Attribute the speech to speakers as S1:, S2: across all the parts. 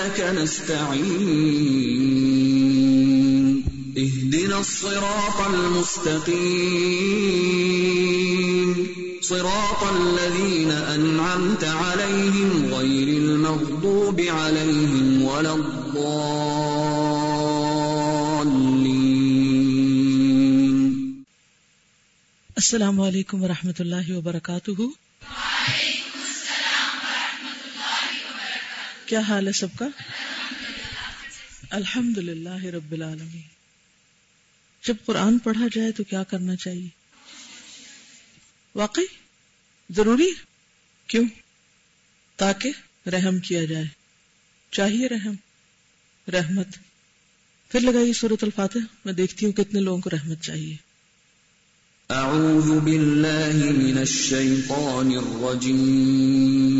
S1: وإياك نستعين اهدنا الصراط المستقيم صراط الذين أنعمت عليهم غير المغضوب عليهم ولا الضالين
S2: السلام علیکم ورحمۃ اللہ وبرکاتہ کیا حال ہے سب کا؟ الحمد للہ رب العالمین۔ جب قرآن پڑھا جائے تو کیا کرنا چاہیے؟ واقعی ضروری کیوں؟ تاکہ رحم کیا جائے۔ چاہیے رحم، رحمت۔ پھر لگائیے صورت الفاتح میں دیکھتی ہوں کتنے لوگوں کو رحمت چاہیے۔
S1: أعوذ بالله من الشيطان الرجيم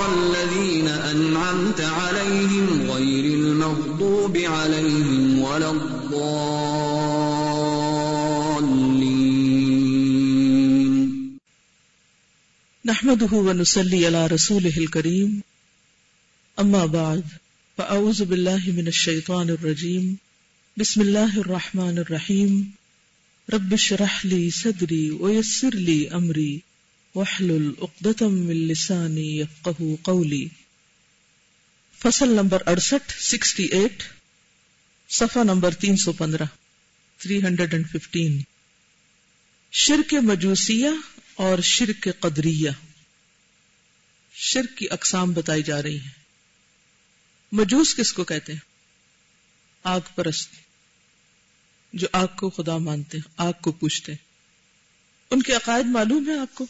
S1: صراط الذين أنعمت عليهم غير المغضوب عليهم ولا الضالين.
S2: نحمده ونصلي على رسوله الكريم. أما بعد، فأعوذ بالله من الشيطان الرجيم. بسم الله الرحمن الرحيم. رب اشرح لي صدري ويسر لي أمري. واحلل عقدة من لساني يفقه قولي. فصل نمبر 68 68 صفحہ نمبر 315 315 شرک مجوسیہ اور شرک قدریہ۔ شرک کی اقسام بتائی جا رہی ہیں۔ مجوس کس کو کہتے ہیں؟ آگ پرست، جو آگ کو خدا مانتے ہیں، آگ کو پوچھتے ہیں۔ ان کے عقائد معلوم ہے آپ کو؟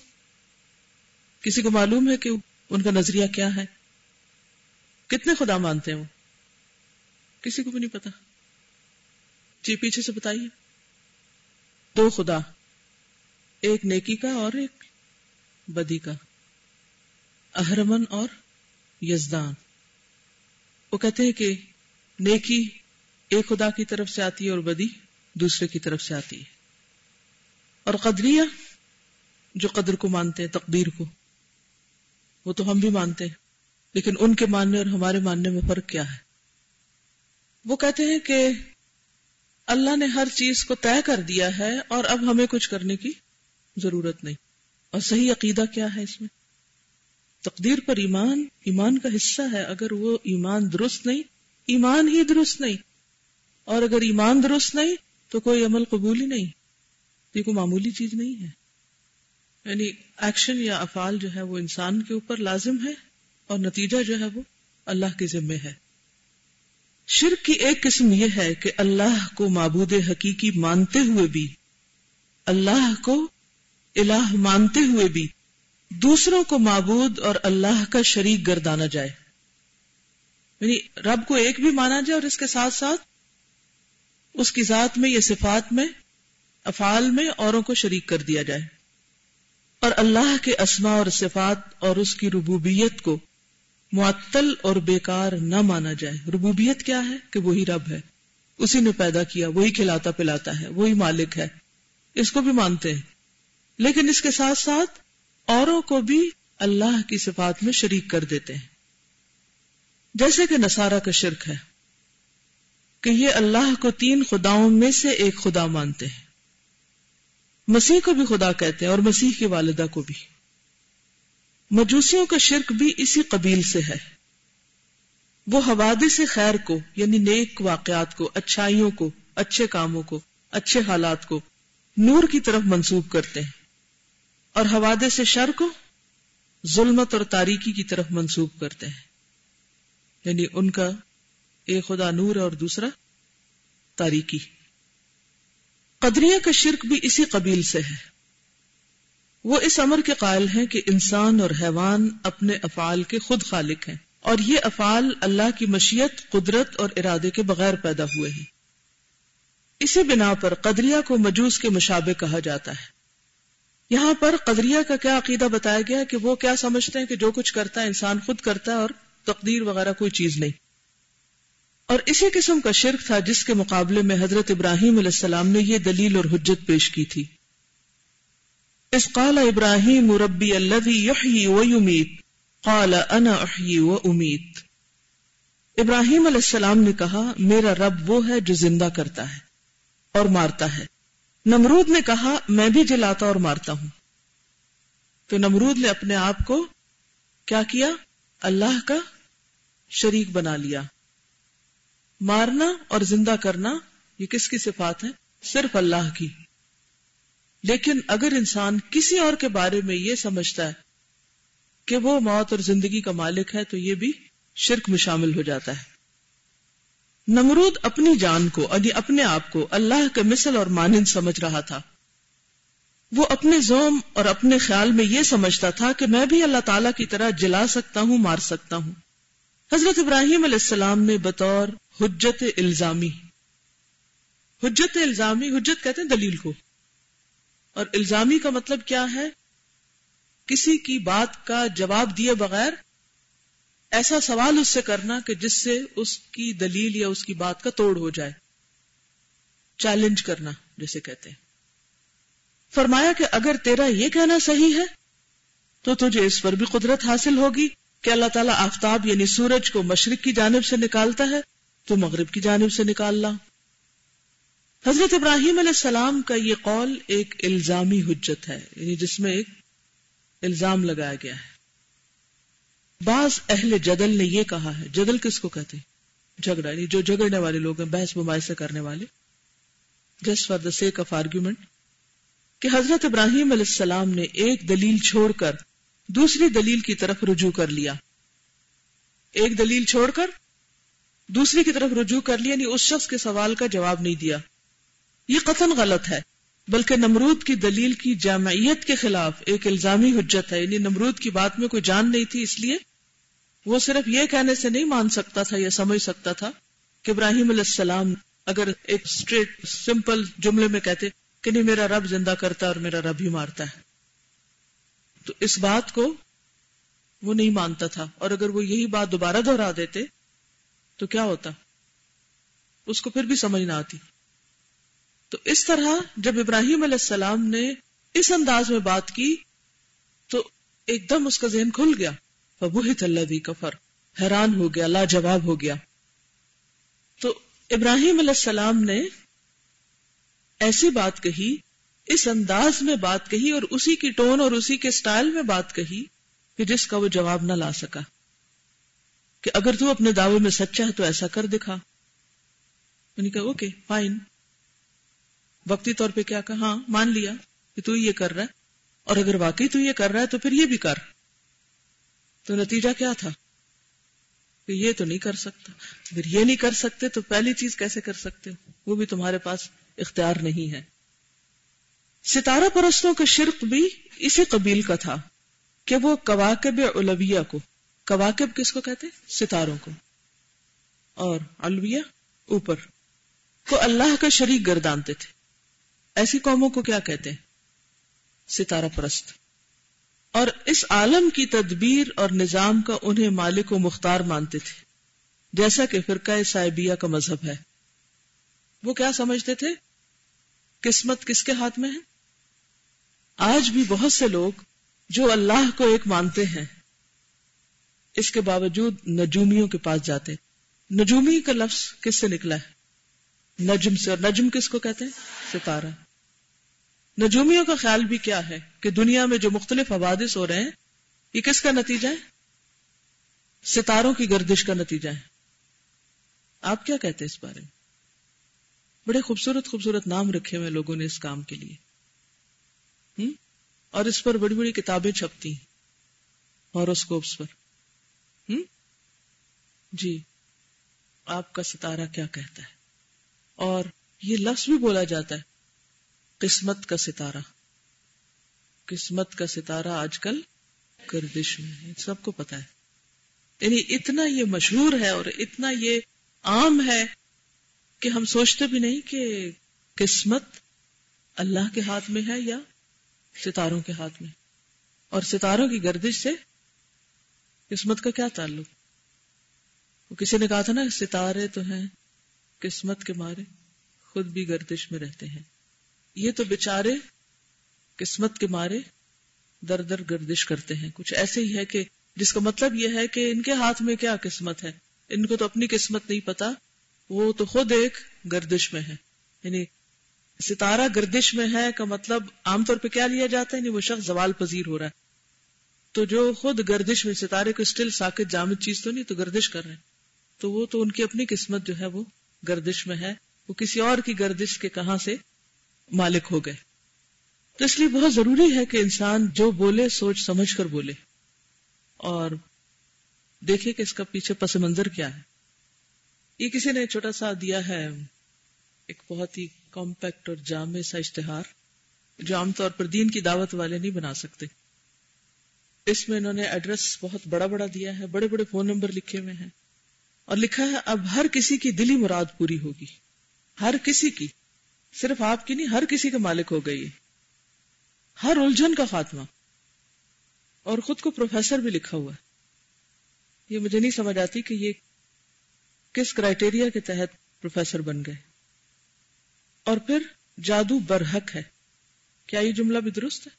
S2: کسی کو معلوم ہے کہ ان کا نظریہ کیا ہے؟ کتنے خدا مانتے ہیں وہ؟ کسی کو بھی نہیں پتا۔ جی پیچھے سے بتائیے۔ دو خدا، ایک نیکی کا اور ایک بدی کا۔ اہرمن اور یزدان۔ وہ کہتے ہیں کہ نیکی ایک خدا کی طرف سے آتی ہے اور بدی دوسرے کی طرف سے آتی ہے۔ اور قدریہ، جو قدر کو مانتے ہیں، تقدیر کو۔ وہ تو ہم بھی مانتے ہیں۔ لیکن ان کے ماننے اور ہمارے ماننے میں فرق کیا ہے؟ وہ کہتے ہیں کہ اللہ نے ہر چیز کو طے کر دیا ہے اور اب ہمیں کچھ کرنے کی ضرورت نہیں۔ اور صحیح عقیدہ کیا ہے اس میں؟ تقدیر پر ایمان ایمان کا حصہ ہے۔ اگر وہ ایمان درست نہیں، ایمان ہی درست نہیں۔ اور اگر ایمان درست نہیں، تو کوئی عمل قبول ہی نہیں۔ یہ کوئی معمولی چیز نہیں ہے۔ یعنی ایکشن یا افعال جو ہے وہ انسان کے اوپر لازم ہے اور نتیجہ جو ہے وہ اللہ کے ذمے ہے۔ شرک کی ایک قسم یہ ہے کہ اللہ کو معبود حقیقی مانتے ہوئے بھی، اللہ کو الہ مانتے ہوئے بھی دوسروں کو معبود اور اللہ کا شریک گردانا جائے۔ یعنی رب کو ایک بھی مانا جائے اور اس کے ساتھ ساتھ اس کی ذات میں یا صفات میں، افعال میں اوروں کو شریک کر دیا جائے۔ اور اللہ کے اسما اور صفات اور اس کی ربوبیت کو معطل اور بیکار نہ مانا جائے۔ ربوبیت کیا ہے؟ کہ وہی رب ہے۔ اسی نے پیدا کیا، وہی کھلاتا پلاتا ہے، وہی مالک ہے۔ اس کو بھی مانتے ہیں۔ لیکن اس کے ساتھ ساتھ اوروں کو بھی اللہ کی صفات میں شریک کر دیتے ہیں۔ جیسے کہ نصارہ کا شرک ہے کہ یہ اللہ کو تین خداؤں میں سے ایک خدا مانتے ہیں۔ مسیح کو بھی خدا کہتے ہیں اور مسیح کی والدہ کو بھی۔ مجوسیوں کا شرک بھی اسی قبیل سے ہے۔ وہ حوادث سے خیر کو یعنی نیک واقعات کو، اچھائیوں کو، اچھے کاموں کو، اچھے حالات کو نور کی طرف منسوب کرتے ہیں۔ اور حوادث سے شر کو ظلمت اور تاریکی کی طرف منسوب کرتے ہیں۔ یعنی ان کا ایک خدا نور اور دوسرا تاریکی۔ قدریہ کا شرک بھی اسی قبیل سے ہے۔ وہ اس امر کے قائل ہیں کہ انسان اور حیوان اپنے افعال کے خود خالق ہیں اور یہ افعال اللہ کی مشیت، قدرت اور ارادے کے بغیر پیدا ہوئے ہیں۔ اسی بنا پر قدریہ کو مجوس کے مشابے کہا جاتا ہے۔ یہاں پر قدریہ کا کیا عقیدہ بتایا گیا کہ وہ کیا سمجھتے ہیں کہ جو کچھ کرتا ہے انسان خود کرتا ہے اور تقدیر وغیرہ کوئی چیز نہیں۔ اور اسی قسم کا شرک تھا جس کے مقابلے میں حضرت ابراہیم علیہ السلام نے یہ دلیل اور حجت پیش کی تھی۔ اس قال ابراہیم ربی قال انا احیی و ابراہیم علیہ السلام نے کہا، میرا رب وہ ہے جو زندہ کرتا ہے اور مارتا ہے۔ نمرود نے کہا، میں بھی جلاتا اور مارتا ہوں۔ تو نمرود نے اپنے آپ کو کیا کیا؟ اللہ کا شریک بنا لیا۔ مارنا اور زندہ کرنا یہ کس کی صفات ہے صرف اللہ کی۔ لیکن اگر انسان کسی اور کے بارے میں یہ سمجھتا ہے کہ وہ موت اور زندگی کا مالک ہے تو یہ بھی شرک میں شامل ہو جاتا ہے۔ نمرود اپنی جان کو یعنی اپنے آپ کو اللہ کے مثل اور مانند سمجھ رہا تھا۔ وہ اپنے زوم اور اپنے خیال میں یہ سمجھتا تھا کہ میں بھی اللہ تعالی کی طرح جلا سکتا ہوں، مار سکتا ہوں۔ حضرت ابراہیم علیہ السلام نے بطور حجت الزامی حجت الزامی، حجت کہتے ہیں دلیل کو۔ اور الزامی کا مطلب کیا ہے؟ کسی کی بات کا جواب دیے بغیر ایسا سوال اس سے کرنا کہ جس سے اس کی دلیل یا اس کی بات کا توڑ ہو جائے۔ چیلنج کرنا جسے کہتے ہیں۔ فرمایا کہ اگر تیرا یہ کہنا صحیح ہے، تو تجھے اس پر بھی قدرت حاصل ہوگی کہ اللہ تعالیٰ آفتاب یعنی سورج کو مشرق کی جانب سے نکالتا ہے تو مغرب کی جانب سے نکال لا حضرت ابراہیم علیہ السلام کا یہ قول ایک الزامی حجت ہے یعنی جس میں ایک الزام لگایا گیا ہے۔ بعض اہل جدل نے یہ کہا ہے، جدل کس کو کہتے ہیں؟ جھگڑا یعنی جو جھگڑنے والے لوگ ہیں، بحث مباحثہ کرنے والے۔ Just for the sake of argument کہ حضرت ابراہیم علیہ السلام نے ایک دلیل چھوڑ کر دوسری دلیل کی طرف رجوع کر لیا۔ ایک دلیل چھوڑ کر دوسری کی طرف رجوع کر لیا یعنی اس شخص کے سوال کا جواب نہیں دیا۔ یہ قطن غلط ہے، بلکہ نمرود کی دلیل کی جامعیت کے خلاف ایک الزامی حجت ہے۔ یعنی نمرود کی بات میں کوئی جان نہیں تھی، اس لیے وہ صرف یہ کہنے سے نہیں مان سکتا تھا یا سمجھ سکتا تھا کہ ابراہیم علیہ السلام اگر ایک اسٹریٹ سمپل جملے میں کہتے کہ نہیں، میرا رب زندہ کرتا اور میرا رب ہی مارتا ہے۔ تو اس بات کو وہ نہیں مانتا تھا، اور اگر وہ یہی بات دوبارہ دہرا دیتے تو کیا ہوتا؟ اس کو پھر بھی سمجھ نہ آتی۔ تو اس طرح جب ابراہیم علیہ السلام نے اس انداز میں بات کی، تو ایک دم اس کا ذہن کھل گیا۔ بہت اللہ کفر حیران ہو گیا، لاجواب ہو گیا۔ تو ابراہیم علیہ السلام نے ایسی بات کہی، اس انداز میں بات کہی اور اسی کی ٹون اور اسی کے سٹائل میں بات کہی کہ جس کا وہ جواب نہ لا سکا۔ کہ اگر تو اپنے دعوے میں سچا ہے تو ایسا کر دکھا۔ نے کہا اوکے فائن وقتی طور پہ کیا کہا ہاں مان لیا کہ تو یہ کر رہا ہے اور اگر واقعی تو یہ کر رہا ہے تو پھر یہ بھی کر۔ تو نتیجہ کیا تھا؟ کہ یہ تو نہیں کر سکتا۔ اگر یہ نہیں کر سکتے تو پہلی چیز کیسے کر سکتے وہ بھی تمہارے پاس اختیار نہیں ہے۔ ستارہ پرستوں کا شرک بھی اسی قبیل کا تھا کہ وہ کواکب الویہ کو کواکب کس کو کہتے ستاروں کو۔ اور الویہ اوپر۔ کو اللہ کا شریک گردانتے تھے۔ ایسی قوموں کو کیا کہتے ہیں؟ ستارہ پرست۔ اور اس عالم کی تدبیر اور نظام کا انہیں مالک و مختار مانتے تھے۔ جیسا کہ فرقہ صاحبیہ کا مذہب ہے۔ وہ کیا سمجھتے تھے؟ قسمت کس کے ہاتھ میں ہے؟ آج بھی بہت سے لوگ جو اللہ کو ایک مانتے ہیں اس کے باوجود نجومیوں کے پاس جاتے نجومی کا لفظ کس سے نکلا ہے؟ نجم سے۔ اور نجم کس کو کہتے ہیں؟ ستارہ۔ نجومیوں کا خیال بھی کیا ہے کہ دنیا میں جو مختلف حوادث ہو رہے ہیں، یہ کس کا نتیجہ ہے؟ ستاروں کی گردش کا نتیجہ ہے۔ آپ کیا کہتے ہیں اس بارے میں؟ بڑے خوبصورت خوبصورت نام رکھے ہوئے لوگوں نے اس کام کے لیے۔ اور اس پر بڑی بڑی کتابیں چھپتی ہاروسکوپس پر۔ ہوں جی۔ آپ کا ستارہ کیا کہتا ہے؟ اور یہ لفظ بھی بولا جاتا ہے، قسمت کا ستارہ۔ قسمت کا ستارہ آج کل گردش میں ہے، سب کو پتا ہے۔ یعنی اتنا یہ مشہور ہے اور اتنا یہ عام ہے کہ ہم سوچتے بھی نہیں کہ قسمت اللہ کے ہاتھ میں ہے یا ستاروں کے ہاتھ میں۔ اور ستاروں کی گردش سے قسمت کا کیا تعلق؟ وہ کسی نے کہا تھا نا، ستارے تو ہیں قسمت کے مارے، خود بھی گردش میں رہتے ہیں۔ یہ تو بےچارے قسمت کے مارے، در در گردش کرتے ہیں۔ کچھ ایسے ہی ہے کہ، جس کا مطلب یہ ہے کہ ان کے ہاتھ میں کیا قسمت ہے؟ ان کو تو اپنی قسمت نہیں پتا، وہ تو خود ایک گردش میں ہے۔ یعنی ستارہ گردش میں ہے کا مطلب عام طور پہ کیا لیا جاتا ہے؟ یعنی وہ شخص زوال پذیر ہو رہا ہے۔ تو جو خود گردش میں ستارے کو اسٹل ساکت جامد چیز تو نہیں، تو گردش کر رہے ہیں۔ تو وہ تو ان کی اپنی قسمت جو ہے وہ گردش میں ہے۔ وہ کسی اور کی گردش کے کہاں سے مالک ہو گئے۔ تو اس لیے بہت ضروری ہے کہ انسان جو بولے، سوچ سمجھ کر بولے۔ اور دیکھے کہ اس کا پیچھے پس منظر کیا ہے۔ یہ کسی نے چھوٹا سا دیا ہے ایک بہت ہی کمپیکٹ اور جامع سا اشتہار، جو عام طور پر دین کی دعوت والے نہیں بنا سکتے۔ اس میں انہوں نے ایڈریس بہت بڑا بڑا دیا ہے، بڑے بڑے فون نمبر لکھے ہوئے ہیں۔ اور لکھا ہے، اب ہر کسی کی دلی مراد پوری ہوگی۔ ہر کسی کی۔ صرف آپ کی نہیں، ہر کسی کے مالک ہو گئی۔ ہر الجھن کا خاتمہ۔ اور خود کو پروفیسر بھی لکھا ہوا ہے۔ یہ مجھے نہیں سمجھ آتی کہ یہ کس کرائٹیریا کے تحت پروفیسر بن گئے۔ اور پھر جادو برحق ہے۔ کیا یہ جملہ بھی درست ہے؟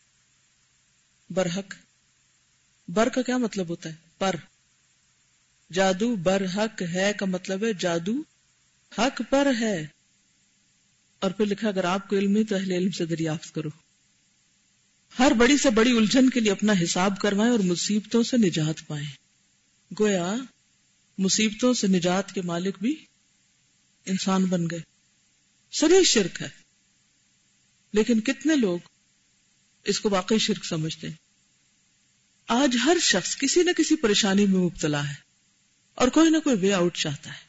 S2: برحق۔ بر کا کیا مطلب ہوتا ہے؟ پر۔ جادو بر حق ہے کا مطلب ہے جادو۔ حق پر ہے۔ اور پھر لکھا اگر آپ کو علم ہے تو اہل علم سے دریافت کرو۔ ہر بڑی سے بڑی الجھن کے لیے اپنا حساب کروائیں اور مصیبتوں سے نجات پائیں۔ گویا، مصیبتوں سے نجات کے مالک بھی انسان بن گئے۔ سری شرک ہے۔ لیکن کتنے لوگ اس کو واقعی شرک سمجھتے ہیں؟ آج ہر شخص کسی نہ کسی پریشانی میں مبتلا ہے اور کوئی نہ کوئی وے آؤٹ چاہتا ہے۔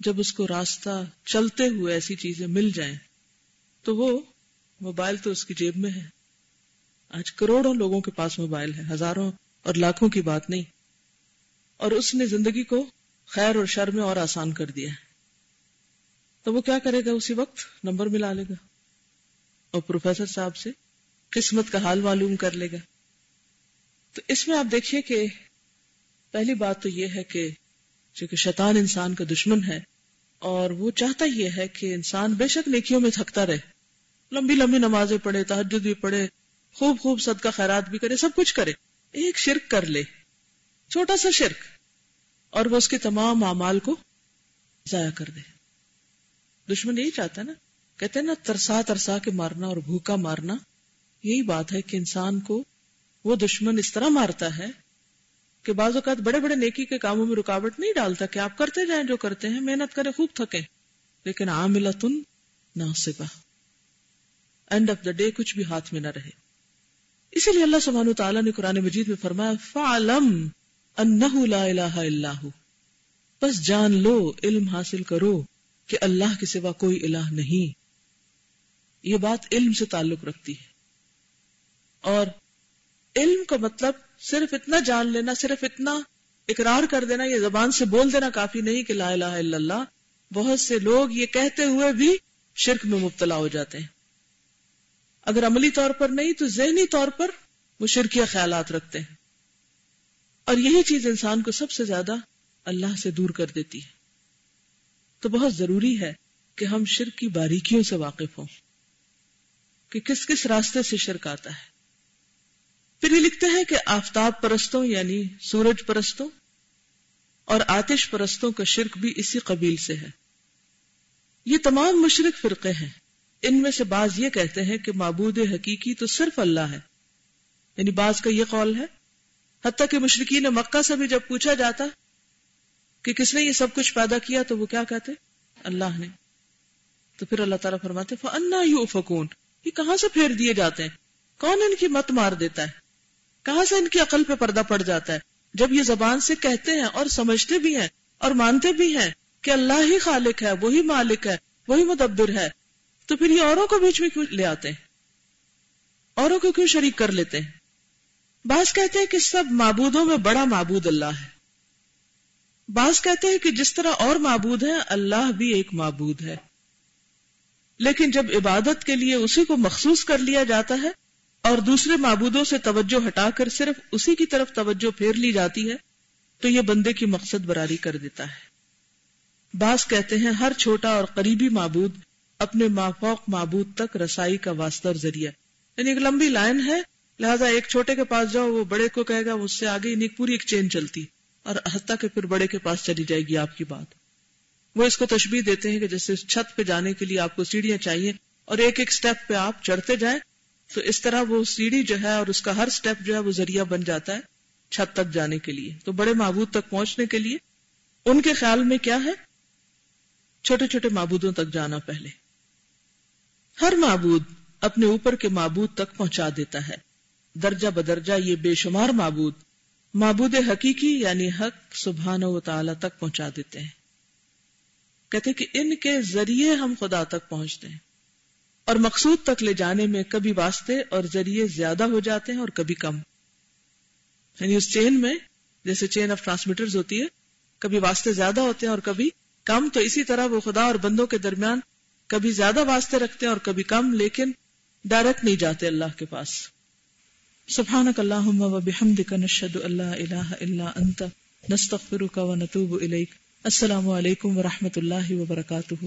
S2: جب اس کو راستہ چلتے ہوئے ایسی چیزیں مل جائیں، تو وہ موبائل تو اس کی جیب میں ہے۔ آج کروڑوں لوگوں کے پاس موبائل ہے، ہزاروں اور لاکھوں کی بات نہیں۔ اور اس نے زندگی کو خیر اور شر میں اور آسان کر دیا ہے۔ تو وہ کیا کرے گا اسی وقت؟ نمبر ملا لے گا اور پروفیسر صاحب سے قسمت کا حال معلوم کر لے گا۔ تو اس میں آپ دیکھیے کہ پہلی بات تو یہ ہے کہ چونکہ شیطان انسان کا دشمن ہے اور وہ چاہتا یہ ہے کہ انسان بے شک نیکیوں میں تھکتا رہے۔ لمبی لمبی نمازیں پڑھے تحجد بھی پڑھے، خوب خوب صدقہ خیرات بھی کرے، سب کچھ کرے۔ ایک شرک کر لے، چھوٹا سا شرک، اور وہ اس کے تمام اعمال کو ضائع کر دے۔ دشمن یہی چاہتا ہے نا، کہتے ہیں نا، ترسا ترسا کے مارنا اور بھوکا مارنا، یہی بات ہے کہ انسان کو وہ دشمن اس طرح مارتا ہے کہ بعض اوقات بڑے بڑے نیکی کے کاموں میں رکاوٹ نہیں ڈالتا کہ آپ کرتے جائیں جو کرتے ہیں، محنت کرے خوب تھکے لیکن عاملہ تن ناصبہ۔ اینڈ آف دا ڈے کچھ بھی ہاتھ میں نہ رہے۔ اسی لیے اللہ سبحانہ تعالیٰ نے قرآن مجید میں فرمایا، فعلم انہو لا الہ الا ہو بس جان لو، علم حاصل کرو کہ اللہ کے سوا کوئی الہ نہیں۔ یہ بات علم سے تعلق رکھتی ہے۔ اور علم کا مطلب صرف اتنا جان لینا، صرف اتنا اقرار کر دینا، یہ زبان سے بول دینا کافی نہیں کہ لا الہ الا اللہ۔ بہت سے لوگ یہ کہتے ہوئے بھی شرک میں مبتلا ہو جاتے ہیں۔ اگر عملی طور پر نہیں تو ذہنی طور پر وہ شرکیہ خیالات رکھتے ہیں۔ اور یہی چیز انسان کو سب سے زیادہ اللہ سے دور کر دیتی ہے۔ تو بہت ضروری ہے کہ ہم شرک کی باریکیوں سے واقف ہوں۔ کہ کس کس راستے سے شرک آتا ہے۔ پھر یہ لکھتے ہیں کہ آفتاب پرستوں یعنی سورج پرستوں اور آتش پرستوں کا شرک بھی اسی قبیل سے ہے۔ یہ تمام مشرق فرقے ہیں۔ ان میں سے بعض یہ کہتے ہیں کہ معبود حقیقی تو صرف اللہ ہے۔ یعنی بعض کا یہ قول ہے۔ حتیٰ کہ مشرقین مکہ سے بھی جب پوچھا جاتا کہ کس نے یہ سب کچھ پیدا کیا تو وہ کیا کہتے؟ اللہ نے۔ تو پھر اللہ تعالیٰ فرماتے فنا یو یہ کہاں سے پھیر دیے جاتے ہیں؟ کون ان کی مت مار دیتا ہے؟ کہاں سے ان کی عقل پہ پردہ پڑ جاتا ہے؟ جب یہ زبان سے کہتے ہیں اور سمجھتے بھی ہیں اور مانتے بھی ہیں کہ اللہ ہی خالق ہے، وہی مالک ہے، وہی مدبر ہے، تو پھر یہ اوروں کو بیچ میں کیوں لے آتے ہیں؟ اوروں کو کیوں شریک کر لیتے ہیں؟ بعض کہتے ہیں کہ سب معبودوں میں بڑا معبود اللہ ہے۔ بعض کہتے ہیں کہ جس طرح اور معبود ہیں، اللہ بھی ایک معبود ہے۔ لیکن جب عبادت کے لیے اسی کو مخصوص کر لیا جاتا ہے اور دوسرے معبودوں سے توجہ ہٹا کر صرف اسی کی طرف توجہ پھیر لی جاتی ہے، تو یہ بندے کی مقصد براری کر دیتا ہے۔ بعض کہتے ہیں ہر چھوٹا اور قریبی معبود اپنے مافوق معبود تک رسائی کا واسطہ اور ذریعہ یعنی ایک لمبی لائن ہے، لہٰذا ایک چھوٹے کے پاس جاؤ، وہ بڑے کو کہے گا اس سے آگے یعنی پوری ایک چین چلتی، اور حتیٰ کہ پھر بڑے کے پاس چلی جائے گی آپ کی بات۔ وہ اس کو تشبیح دیتے ہیں کہ جیسے چھت پہ جانے کے لیے آپ کو سیڑھیاں چاہیے، اور ایک ایک سٹیپ پہ آپ چڑھتے جائیں تو اس طرح وہ سیڑھی جو ہے اور اس کا ہر سٹیپ جو ہے وہ ذریعہ بن جاتا ہے چھت تک جانے کے لیے، تو بڑے معبود تک پہنچنے کے لیے۔ ان کے خیال میں کیا ہے؟ چھوٹے چھوٹے معبودوں تک جانا پہلے۔ ہر معبود اپنے اوپر کے معبود تک پہنچا دیتا ہے۔ درجہ بدرجہ یہ بے شمار معبود معبود حقیقی یعنی حق سبحان و تعالی تک پہنچا دیتے ہیں۔ کہتے کہ ان کے ذریعے ہم خدا تک پہنچتے ہیں۔ اور مقصود تک لے جانے میں کبھی واسطے اور ذریعے زیادہ ہو جاتے ہیں اور کبھی کم۔ یعنی اس چین میں جیسے چین آف ٹرانسمیٹر ہوتی ہے، کبھی واسطے زیادہ ہوتے ہیں اور کبھی کم، تو اسی طرح وہ خدا اور بندوں کے درمیان کبھی زیادہ واسطے رکھتے ہیں اور کبھی کم، لیکن ڈائریکٹ نہیں جاتے اللہ کے پاس۔ سبحانك اللهم وبحمدك نشهد ان لا اله الا انت نستغفرك ونتوب اليك السلام علیکم ورحمۃ اللہ وبرکاتہ۔